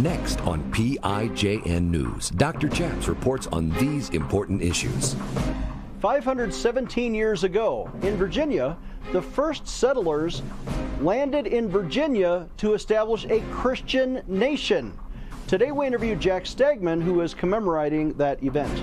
Next on PIJN News, Dr. Chaps reports on these important issues. 517 years ago in Virginia, the first settlers landed in Virginia to establish a Christian nation. Today we interview Jack Stagman, who is commemorating that event.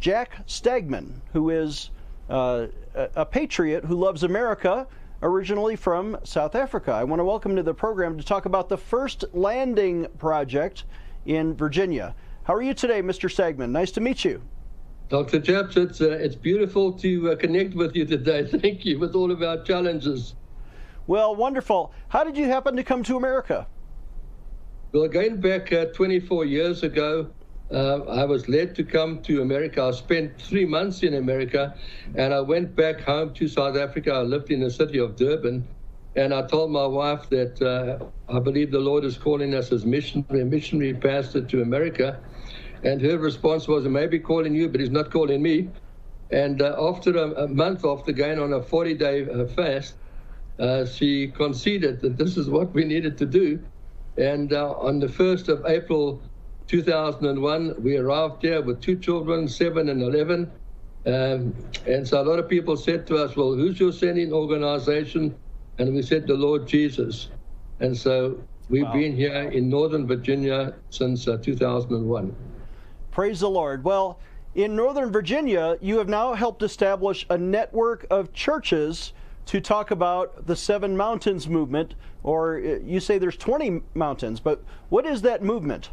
Jack Stagman, who is uh, a patriot who loves America, originally from South Africa. I want to welcome to the program to talk about the first landing project in Virginia. How are you today, Mr. Stagman? Nice to meet you. Dr. Chaps, it's, uh, it's beautiful to uh, connect with you today. Thank you with all of our challenges. Well, wonderful. How did you happen to come to America? Well, going back uh, 24 years ago, uh, I was led to come to America. I spent three months in America, and I went back home to South Africa. I lived in the city of Durban, and I told my wife that uh, I believe the Lord is calling us as missionary, missionary pastor to America. And her response was, "Maybe calling you, but He's not calling me." And uh, after a, a, month after going on a 40-day uh, fast, uh, she conceded that this is what we needed to do. And uh, on the 1st of April 2001, we arrived here with two children, seven and 11. Um, and so a lot of people said to us, Well, who's your sending organization? And we said, The Lord Jesus. And so we've wow. been here in Northern Virginia since uh, 2001. Praise the Lord. Well, in Northern Virginia, you have now helped establish a network of churches to talk about the Seven Mountains movement, or uh, you say there's 20 mountains, but what is that movement?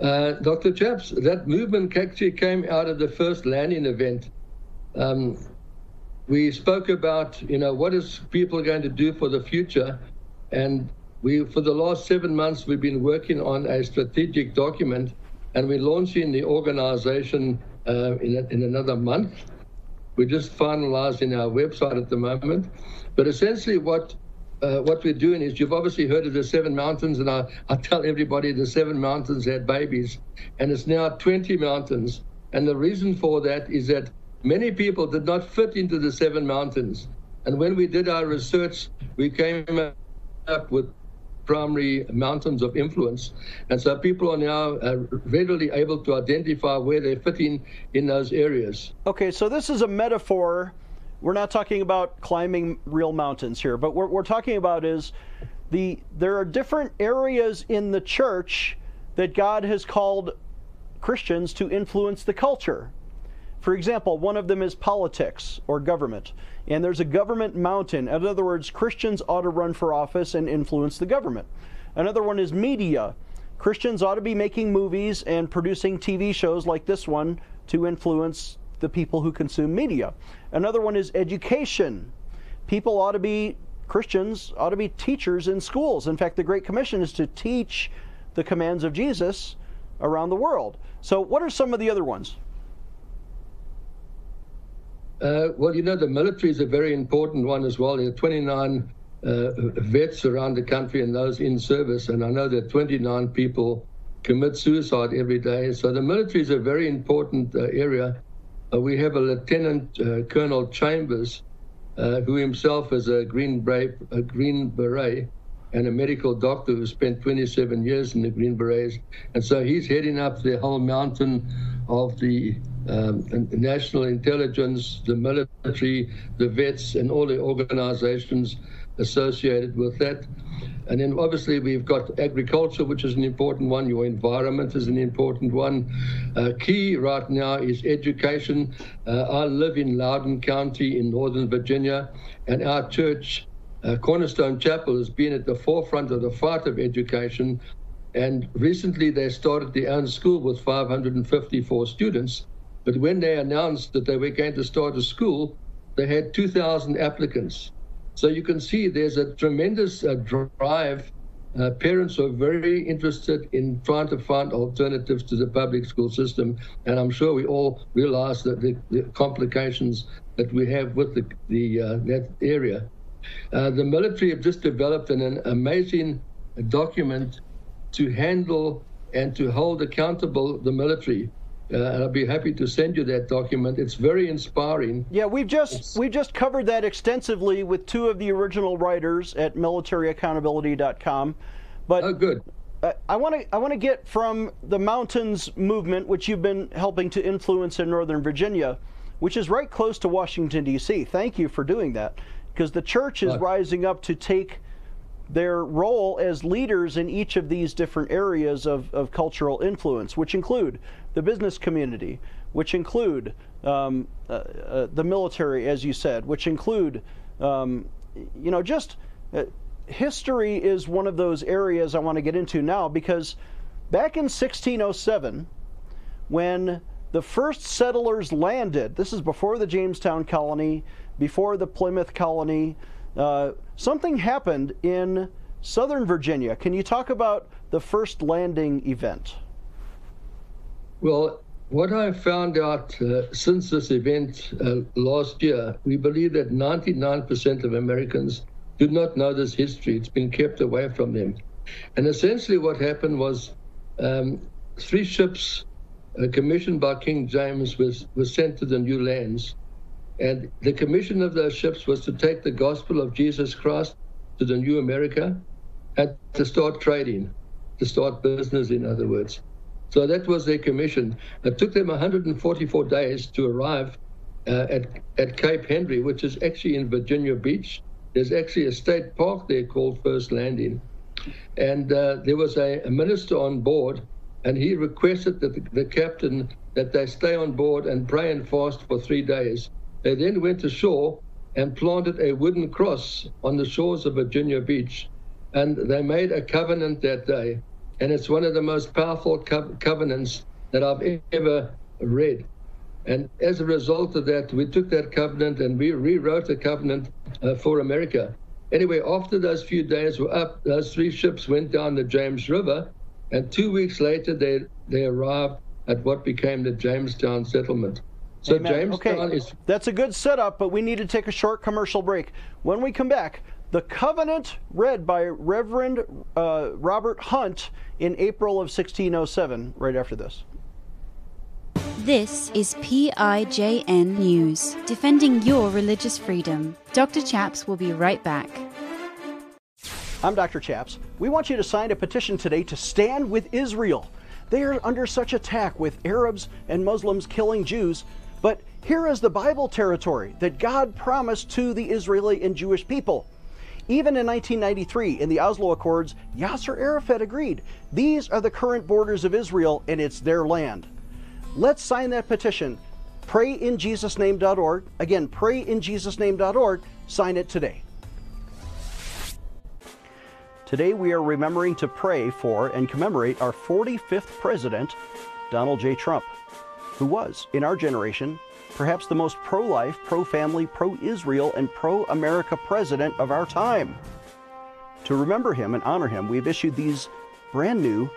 Uh, Dr. Chaps, that movement actually came out of the first landing event. Um, we spoke about, you know, what is people going to do for the future, and we, for the last seven months, we've been working on a strategic document, and we're launching the organization uh, in, a, in another month. We're just finalizing our website at the moment, but essentially, what uh, what we're doing is you've obviously heard of the seven mountains, and I, I tell everybody the seven mountains had babies, and it's now 20 mountains. And the reason for that is that many people did not fit into the seven mountains. And when we did our research, we came up with primary mountains of influence. And so people are now uh, readily able to identify where they fit in in those areas. Okay, so this is a metaphor we're not talking about climbing real mountains here, but what we're talking about is the there are different areas in the church that God has called Christians to influence the culture. For example, one of them is politics or government. And there's a government mountain. In other words, Christians ought to run for office and influence the government. Another one is media. Christians ought to be making movies and producing TV shows like this one to influence the people who consume media. Another one is education. People ought to be, Christians ought to be teachers in schools. In fact, the Great Commission is to teach the commands of Jesus around the world. So, what are some of the other ones? Uh, well, you know, the military is a very important one as well. There are 29 uh, vets around the country and those in service, and I know that 29 people commit suicide every day. So the military is a very important uh, area. Uh, we have a Lieutenant uh, Colonel Chambers, uh, who himself is a Green, Beret, a Green Beret and a medical doctor who spent 27 years in the Green Berets. And so he's heading up the whole mountain of the um, national intelligence, the military, the vets, and all the organizations associated with that. And then obviously we've got agriculture, which is an important one. Your environment is an important one. Uh, key right now is education. Uh, I live in Loudoun County in Northern Virginia, and our church, uh, Cornerstone Chapel, has been at the forefront of the fight of education. And recently they started their own school with 554 students. But when they announced that they were going to start a school, they had 2,000 applicants. So you can see there's a tremendous uh, drive uh, parents are very interested in trying to find alternatives to the public school system, and I'm sure we all realize that the, the complications that we have with the, the uh, that area. Uh, the military have just developed an, an amazing document to handle and to hold accountable the military. Uh, and I'll be happy to send you that document. It's very inspiring. Yeah, we've just it's, we've just covered that extensively with two of the original writers at militaryaccountability.com. But oh, good. I want to I want to get from the mountains movement, which you've been helping to influence in Northern Virginia, which is right close to Washington D.C. Thank you for doing that, because the church is rising up to take their role as leaders in each of these different areas of, of cultural influence, which include the business community, which include um, uh, uh, the military, as you said, which include, um, you know, just uh, history is one of those areas I want to get into now because back in 1607, when the first settlers landed, this is before the Jamestown colony, before the Plymouth colony, uh, something happened in Southern Virginia. Can you talk about the first landing event? Well, what I found out uh, since this event uh, last year, we believe that 99% of Americans do not know this history. It's been kept away from them. And essentially, what happened was um, three ships uh, commissioned by King James was, was sent to the new lands. And the commission of those ships was to take the gospel of Jesus Christ to the new America and to start trading, to start business, in other words. So that was their commission. It took them 144 days to arrive uh, at, at Cape Henry, which is actually in Virginia Beach. There's actually a state park there called First Landing. And uh, there was a, a, minister on board, and he requested that the, the captain that they stay on board and pray and fast for three days. They then went ashore and planted a wooden cross on the shores of Virginia Beach. And they made a covenant that day. And it's one of the most powerful co- covenants that I've ever read. And as a result of that, we took that covenant and we rewrote the covenant uh, for America. Anyway, after those few days were up, those three ships went down the James River. And two weeks later, they, they arrived at what became the Jamestown settlement. So Amen. Jamestown okay. is. That's a good setup, but we need to take a short commercial break. When we come back, the covenant read by Reverend uh, Robert Hunt in April of 1607, right after this. This is PIJN News, defending your religious freedom. Dr. Chaps will be right back. I'm Dr. Chaps. We want you to sign a petition today to stand with Israel. They are under such attack with Arabs and Muslims killing Jews but here is the Bible territory that God promised to the Israeli and Jewish people. Even in 1993, in the Oslo Accords, Yasser Arafat agreed these are the current borders of Israel and it's their land. Let's sign that petition. PrayInJesusName.org. Again, PrayInJesusName.org. Sign it today. Today we are remembering to pray for and commemorate our 45th president, Donald J. Trump who was, in our generation, perhaps the most pro life, pro family, pro Israel, and pro America president of our time. To remember him and honor him, we've issued these brand new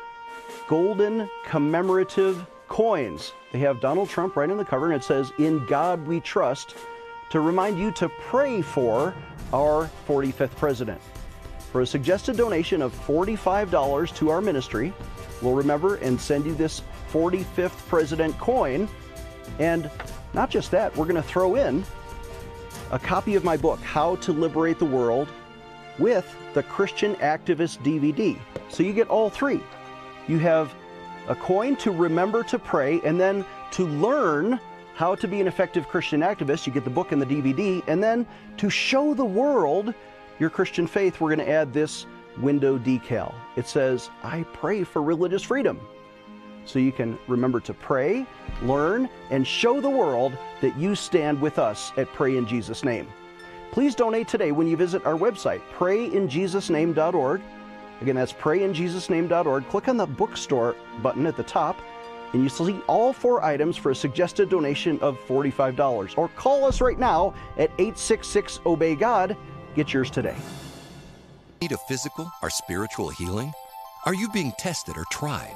golden commemorative coins. They have Donald Trump right on the cover, and it says, In God We Trust, to remind you to pray for our 45th president. For a suggested donation of $45 to our ministry, we'll remember and send you this 45th president coin. And not just that, we're going to throw in a copy of my book, How to Liberate the World, with the Christian Activist DVD. So you get all three. You have a coin to remember to pray, and then to learn how to be an effective Christian activist, you get the book and the DVD, and then to show the world your Christian faith, we're going to add this window decal. It says, I pray for religious freedom so you can remember to pray, learn, and show the world that you stand with us at Pray in Jesus' Name. Please donate today when you visit our website, prayinjesusname.org. Again, that's prayinjesusname.org. Click on the bookstore button at the top, and you see all four items for a suggested donation of $45. Or call us right now at 866 Obey God. Get yours today. Need a physical or spiritual healing? Are you being tested or tried?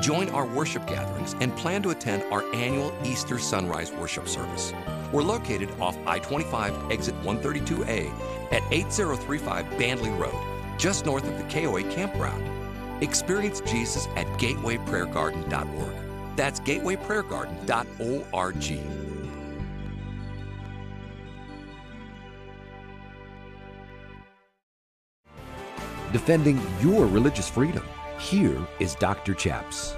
Join our worship gatherings and plan to attend our annual Easter Sunrise Worship Service. We're located off I 25 exit 132A at 8035 Bandley Road, just north of the KOA campground. Experience Jesus at gatewayprayergarden.org. That's gatewayprayergarden.org. Defending your religious freedom. Here is Dr. Chaps.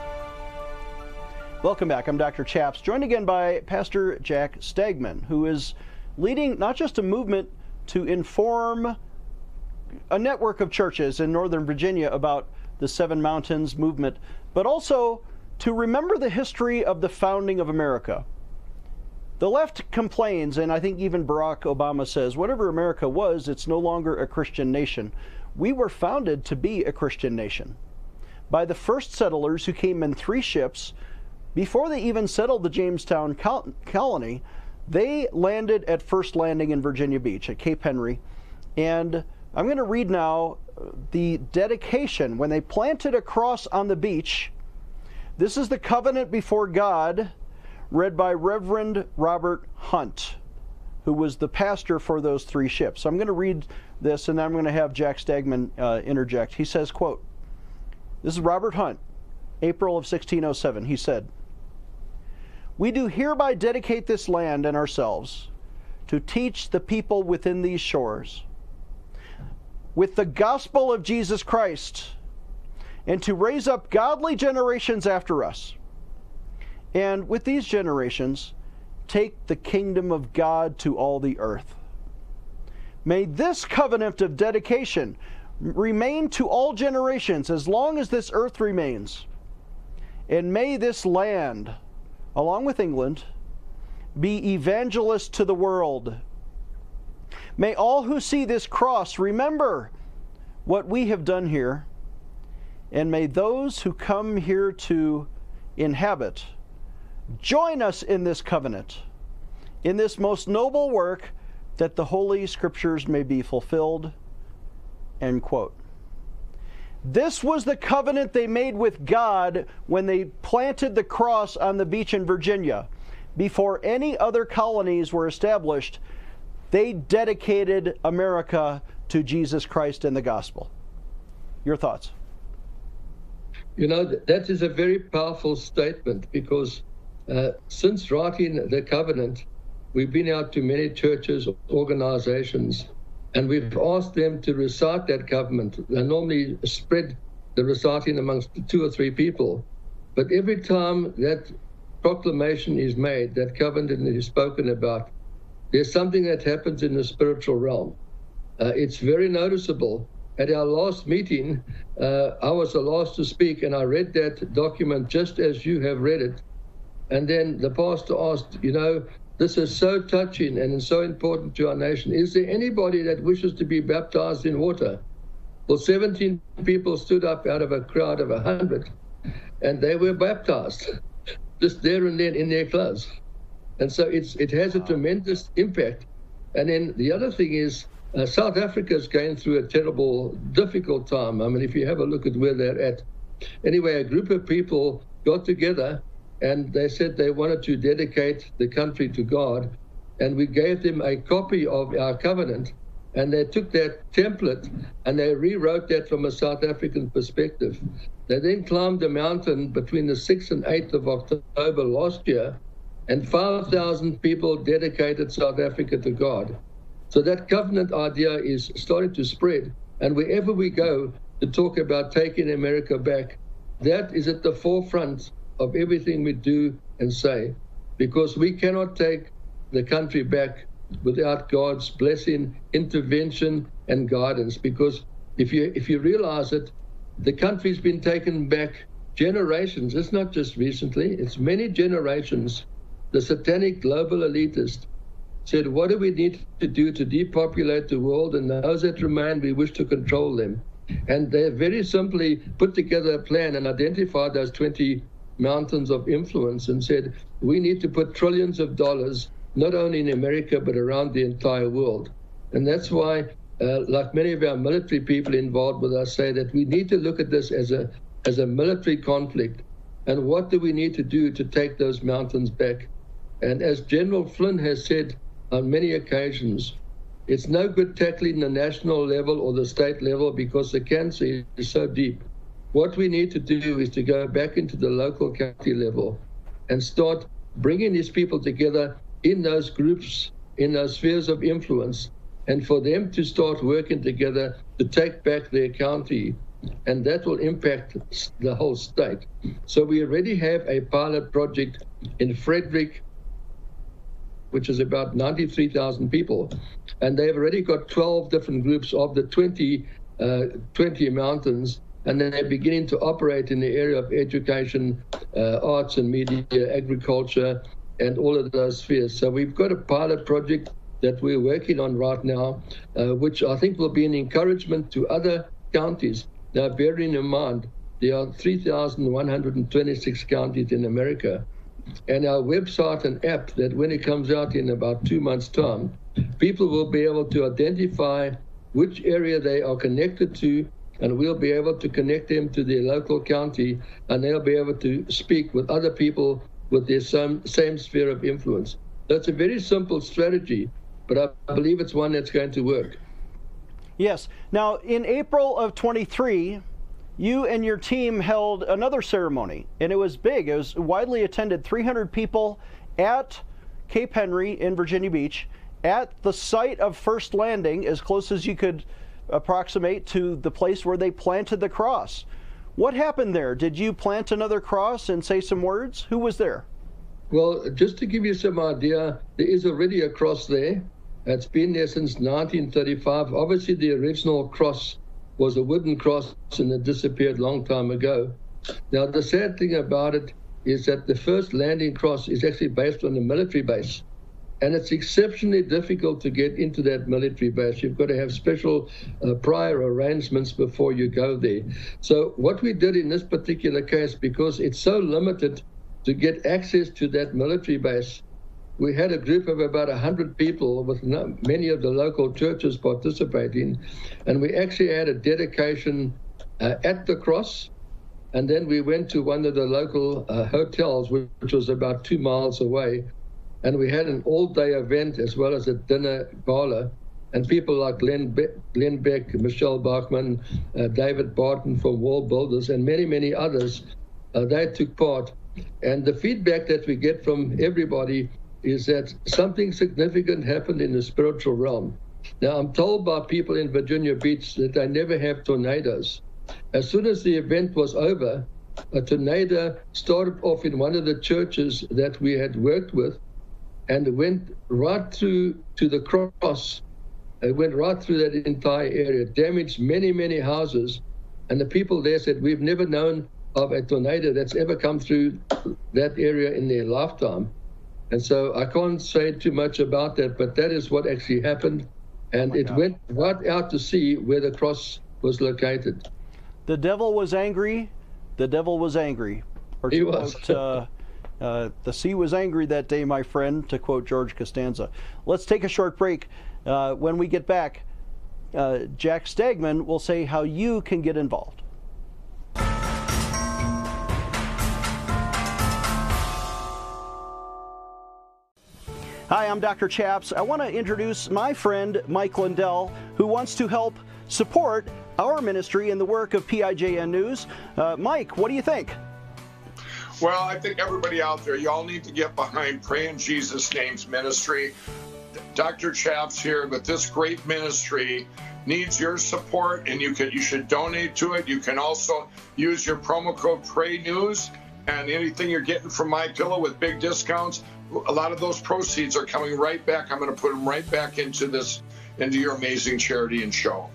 Welcome back. I'm Dr. Chaps, joined again by Pastor Jack Stagman, who is leading not just a movement to inform a network of churches in Northern Virginia about the Seven Mountains movement, but also to remember the history of the founding of America. The left complains, and I think even Barack Obama says, whatever America was, it's no longer a Christian nation. We were founded to be a Christian nation by the first settlers who came in three ships. Before they even settled the Jamestown colony, they landed at First Landing in Virginia Beach at Cape Henry. And I'm going to read now the dedication when they planted a cross on the beach. This is the covenant before God, read by Reverend Robert Hunt, who was the pastor for those three ships. So I'm going to read this, and then I'm going to have Jack Stagman uh, interject. He says, "quote This is Robert Hunt, April of 1607. He said." We do hereby dedicate this land and ourselves to teach the people within these shores with the gospel of Jesus Christ and to raise up godly generations after us. And with these generations, take the kingdom of God to all the earth. May this covenant of dedication remain to all generations as long as this earth remains. And may this land, along with England, be evangelist to the world May all who see this cross remember what we have done here, and may those who come here to inhabit join us in this covenant, in this most noble work, that the Holy Scriptures may be fulfilled. End quote. This was the covenant they made with God when they planted the cross on the beach in Virginia. Before any other colonies were established, they dedicated America to Jesus Christ and the gospel. Your thoughts? You know, that is a very powerful statement because uh, since writing the covenant, we've been out to many churches, organizations, and we've asked them to recite that covenant. They normally spread the reciting amongst two or three people. But every time that proclamation is made, that covenant is spoken about, there's something that happens in the spiritual realm. Uh, it's very noticeable. At our last meeting, uh, I was the last to speak, and I read that document just as you have read it. And then the pastor asked, You know, this is so touching and so important to our nation. Is there anybody that wishes to be baptized in water? Well, 17 people stood up out of a crowd of 100, and they were baptized just there and then in their clothes. And so it's it has a tremendous impact. And then the other thing is uh, South Africa is going through a terrible, difficult time. I mean, if you have a look at where they're at. Anyway, a group of people got together and they said they wanted to dedicate the country to God. And we gave them a copy of our covenant. And they took that template and they rewrote that from a South African perspective. They then climbed a mountain between the 6th and 8th of October last year and 5,000 people dedicated South Africa to God. So that covenant idea is starting to spread. And wherever we go to talk about taking America back, that is at the forefront of everything we do and say, because we cannot take the country back without God's blessing, intervention, and guidance. Because if you if you realize it, the country's been taken back generations. It's not just recently; it's many generations. The satanic global elitist said, "What do we need to do to depopulate the world? And those that remain, we wish to control them." And they very simply put together a plan and identified those 20 mountains of influence and said, we need to put trillions of dollars, not only in America, but around the entire world. And that's why, uh, like many of our military people involved with us say that we need to look at this as a, as a military conflict. And what do we need to do to take those mountains back? And as General Flynn has said on many occasions, it's no good tackling the national level or the state level because the cancer is so deep. What we need to do is to go back into the local county level and start bringing these people together in those groups, in those spheres of influence, and for them to start working together to take back their county. And that will impact the whole state. So we already have a pilot project in Frederick, which is about 93,000 people. And they've already got 12 different groups of the 20, uh, 20 mountains. And then they're beginning to operate in the area of education, uh, arts and media, agriculture, and all of those spheres. So we've got a pilot project that we're working on right now, uh, which I think will be an encouragement to other counties. Now, bearing in mind, there are 3,126 counties in America and our website and app that when it comes out in about two months' time, people will be able to identify which area they are connected to, and we'll be able to connect them to their local county, and they'll be able to speak with other people with their same, same sphere of influence. That's a very simple strategy, but I believe it's one that's going to work. Yes. Now, in April of 23, you and your team held another ceremony, and it was big. It was widely attended 300 people at Cape Henry in Virginia Beach at the site of First Landing, as close as you could approximate to the place where they planted the cross. What happened there? Did you plant another cross and say some words? Who was there? Well, just to give you some idea, there is already a cross there. It's been there since 1935. Obviously, the original cross was a wooden cross and it disappeared long time ago. Now, the sad thing about it is that the first landing cross is actually based on a military base. And it's exceptionally difficult to get into that military base. You've got to have special uh, prior arrangements before you go there. So, what we did in this particular case, because it's so limited to get access to that military base, we had a group of about 100 people with many of the local churches participating, and we actually had a dedication uh, at the cross. And then we went to one of the local uh, hotels, which was about two miles away, and we had an all day event as well as a dinner gala. And people like Glenn, Be- Glenn Beck, Michele Bachmann, uh, David Barton from Wall Builders, and many, many others, uh, they took part. And the feedback that we get from everybody is that something significant happened in the spiritual realm. Now, I'm told by people in Virginia Beach that they never have tornadoes. As soon as the event was over, a tornado started off in one of the churches that we had worked with and it went right through to the cross. It went right through that entire area, damaged many, many houses. And the people there said, We've never known of a tornado that's ever come through that area in their lifetime. And so I can't say too much about that, but that is what actually happened. And oh it God. went right out to sea where the cross was located. The devil was angry. The devil was angry. Or he was. Quote, uh, uh, the sea was angry that day, my friend, to quote George Costanza. Let's take a short break. Uh, when we get back, uh, Jack Stagman will say how you can get involved. Hi, I'm Dr. Chaps. I want to introduce my friend Mike Lindell, who wants to help support our ministry in the work of PIJN News. Uh, Mike, what do you think? Well, I think everybody out there, y'all need to get behind Pray in Jesus' Name's ministry. Dr. Chaps here with this great ministry needs your support, and you can you should donate to it. You can also use your promo code Pray News and anything you're getting from my pillow with big discounts, a lot of those proceeds are coming right back. I'm going to put them right back into this, into your amazing charity and show.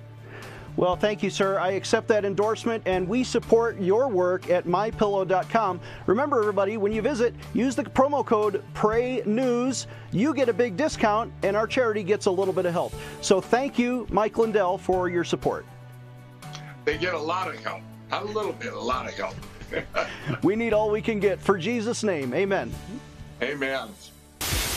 Well, thank you, sir. I accept that endorsement, and we support your work at mypillow.com. Remember, everybody, when you visit, use the promo code PRAYNEWS. You get a big discount, and our charity gets a little bit of help. So, thank you, Mike Lindell, for your support. They get a lot of help. Not a little bit, a lot of help. we need all we can get. For Jesus' name, amen. Amen.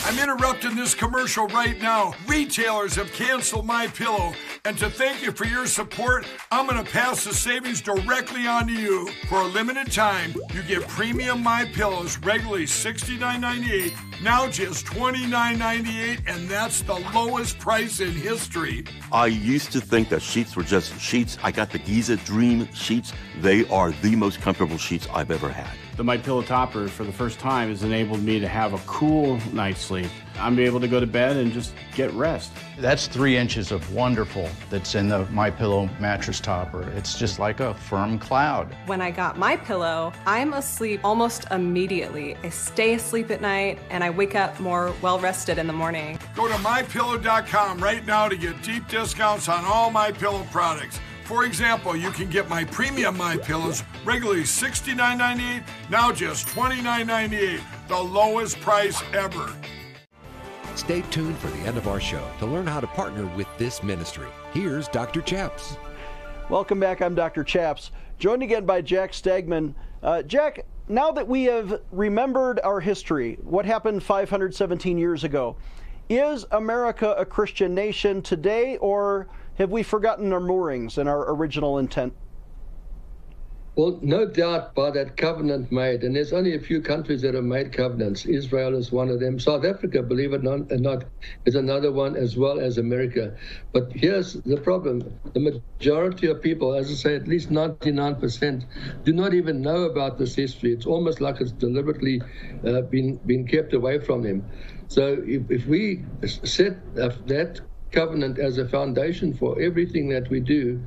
I'm interrupting this commercial right now. Retailers have canceled my pillow, and to thank you for your support, I'm going to pass the savings directly on to you. For a limited time, you get premium my pillows regularly $69.98, now just $29.98, and that's the lowest price in history. I used to think that sheets were just sheets. I got the Giza Dream sheets. They are the most comfortable sheets I've ever had. The My Pillow topper for the first time has enabled me to have a cool night's sleep. I'm able to go to bed and just get rest. That's three inches of wonderful that's in the My Pillow mattress topper. It's just like a firm cloud. When I got My Pillow, I'm asleep almost immediately. I stay asleep at night and I wake up more well rested in the morning. Go to mypillow.com right now to get deep discounts on all My Pillow products. For example, you can get my premium My Pillows regularly $69.98, now just $29.98, the lowest price ever. Stay tuned for the end of our show to learn how to partner with this ministry. Here's Dr. Chaps. Welcome back. I'm Dr. Chaps, joined again by Jack Stagman. Uh, Jack, now that we have remembered our history, what happened 517 years ago, is America a Christian nation today, or have we forgotten our moorings and our original intent? Well, no doubt by that covenant made, and there's only a few countries that have made covenants. Israel is one of them. South Africa, believe it or not, is another one, as well as America. But here's the problem the majority of people, as I say, at least 99%, do not even know about this history. It's almost like it's deliberately uh, been, been kept away from them. So if, if we set that covenant as a foundation for everything that we do,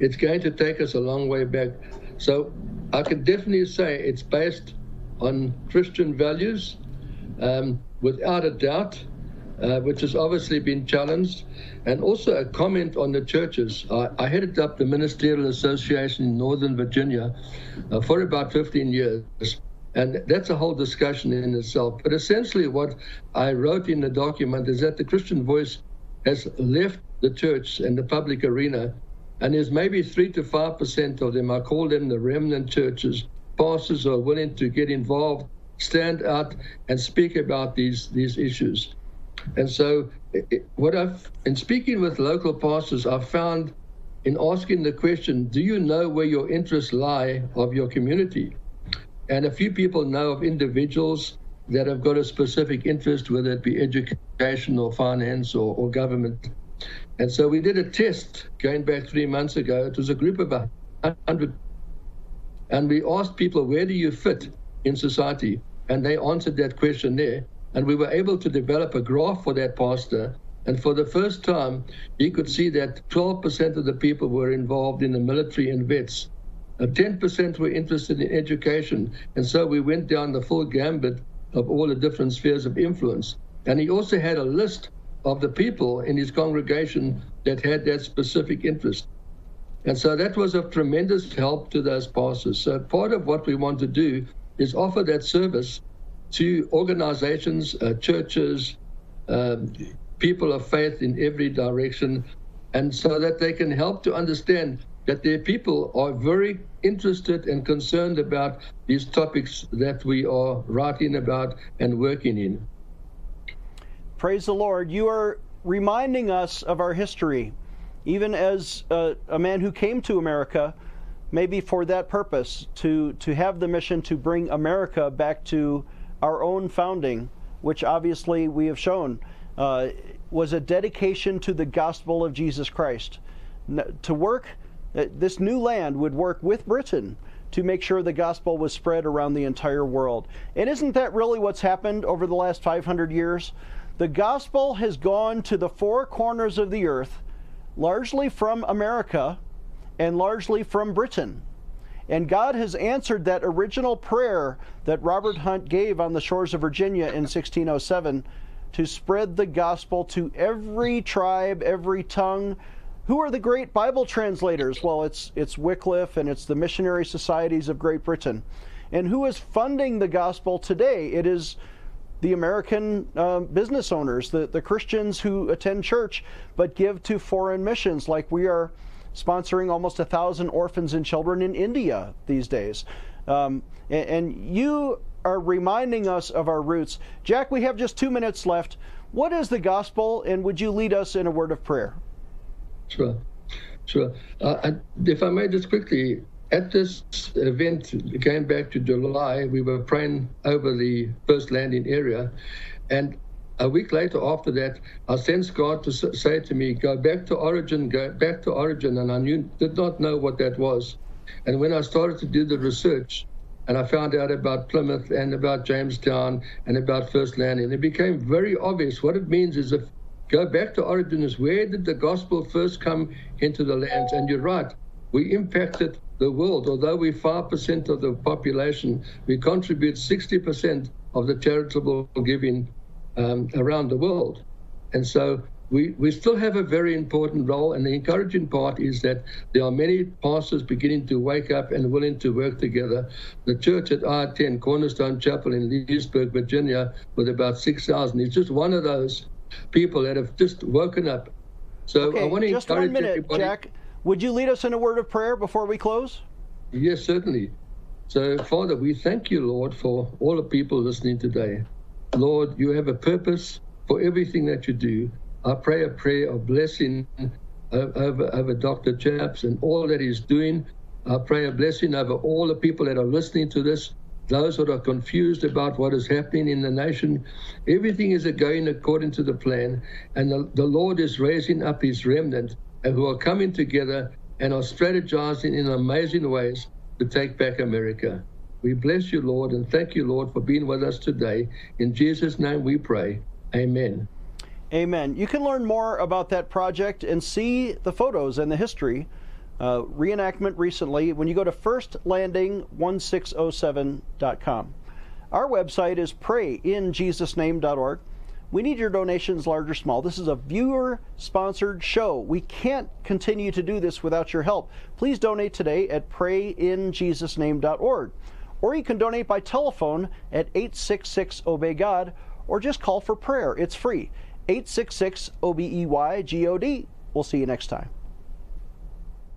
it's going to take us a long way back. So I can definitely say it's based on Christian values, um, without a doubt, uh, which has obviously been challenged. And also a comment on the churches. I, I headed up the Ministerial Association in Northern Virginia uh, for about 15 years. And that's a whole discussion in itself. But essentially, what I wrote in the document is that the Christian voice has left the church and the public arena and there's maybe three to five percent of them. I call them the remnant churches. Pastors are willing to get involved, stand out, and speak about these these issues. And so, it, what I've in speaking with local pastors, I've found in asking the question, "Do you know where your interests lie of your community?" And a few people know of individuals that have got a specific interest, whether it be education or finance or, or government and so we did a test going back three months ago. It was a group of 100. And we asked people, where do you fit in society? And they answered that question there. And we were able to develop a graph for that pastor. And for the first time, he could see that 12% of the people were involved in the military and vets. Uh, 10% were interested in education. And so we went down the full gambit of all the different spheres of influence. And he also had a list of the people in his congregation that had that specific interest. And so that was of tremendous help to those pastors. So part of what we want to do is offer that service to organizations, uh, churches, um, people of faith in every direction, and so that they can help to understand that their people are very interested and concerned about these topics that we are writing about and working in. Praise the Lord. You are reminding us of our history, even as a, a man who came to America, maybe for that purpose, to, to have the mission to bring America back to our own founding, which obviously we have shown uh, was a dedication to the gospel of Jesus Christ. To work, uh, this new land would work with Britain to make sure the gospel was spread around the entire world. And isn't that really what's happened over the last 500 years? The gospel has gone to the four corners of the earth, largely from America and largely from Britain. And God has answered that original prayer that Robert Hunt gave on the shores of Virginia in 1607 to spread the gospel to every tribe, every tongue. Who are the great Bible translators? Well, it's it's Wycliffe and it's the missionary societies of Great Britain. And who is funding the gospel today? It is the American uh, business owners, the, the Christians who attend church but give to foreign missions, like we are sponsoring almost a thousand orphans and children in India these days. Um, and, and you are reminding us of our roots. Jack, we have just two minutes left. What is the gospel, and would you lead us in a word of prayer? Sure, sure. Uh, if I may just quickly, at this event, going back to July, we were praying over the first landing area, and a week later after that, I sensed God to say to me, "Go back to origin, go back to origin," and I knew did not know what that was. And when I started to do the research, and I found out about Plymouth and about Jamestown and about First Landing. It became very obvious what it means is if go back to origins. where did the gospel first come into the lands? And you're right, we impacted the world. Although we're 5% of the population, we contribute 60% of the charitable giving um, around the world. And so we, we still have a very important role. And the encouraging part is that there are many pastors beginning to wake up and willing to work together. The church at I-10, Cornerstone Chapel in Leesburg, Virginia, with about 6,000, is just one of those people that have just woken up. So okay, I want to just encourage one minute, everybody. Jack. Would you lead us in a word of prayer before we close? Yes, certainly. So, Father, we thank you, Lord, for all the people listening today. Lord, you have a purpose for everything that you do. I pray a prayer of blessing over, over Dr. Chaps and all that he's doing. I pray a blessing over all the people that are listening to this, those that are confused about what is happening in the nation. Everything is going according to the plan, and the, the Lord is raising up his remnant who are coming together and are strategizing in amazing ways to take back America. We bless you, Lord, and thank you, Lord, for being with us today. In Jesus' name we pray. Amen. Amen. You can learn more about that project and see the photos and the history. Uh, reenactment recently when you go to firstlanding1607.com. Our website is prayinjesusname.org. We need your donations, large or small. This is a viewer sponsored show. We can't continue to do this without your help. Please donate today at prayinjesusname.org. Or you can donate by telephone at 866 Obey God or just call for prayer. It's free. 866 OBEY We'll see you next time.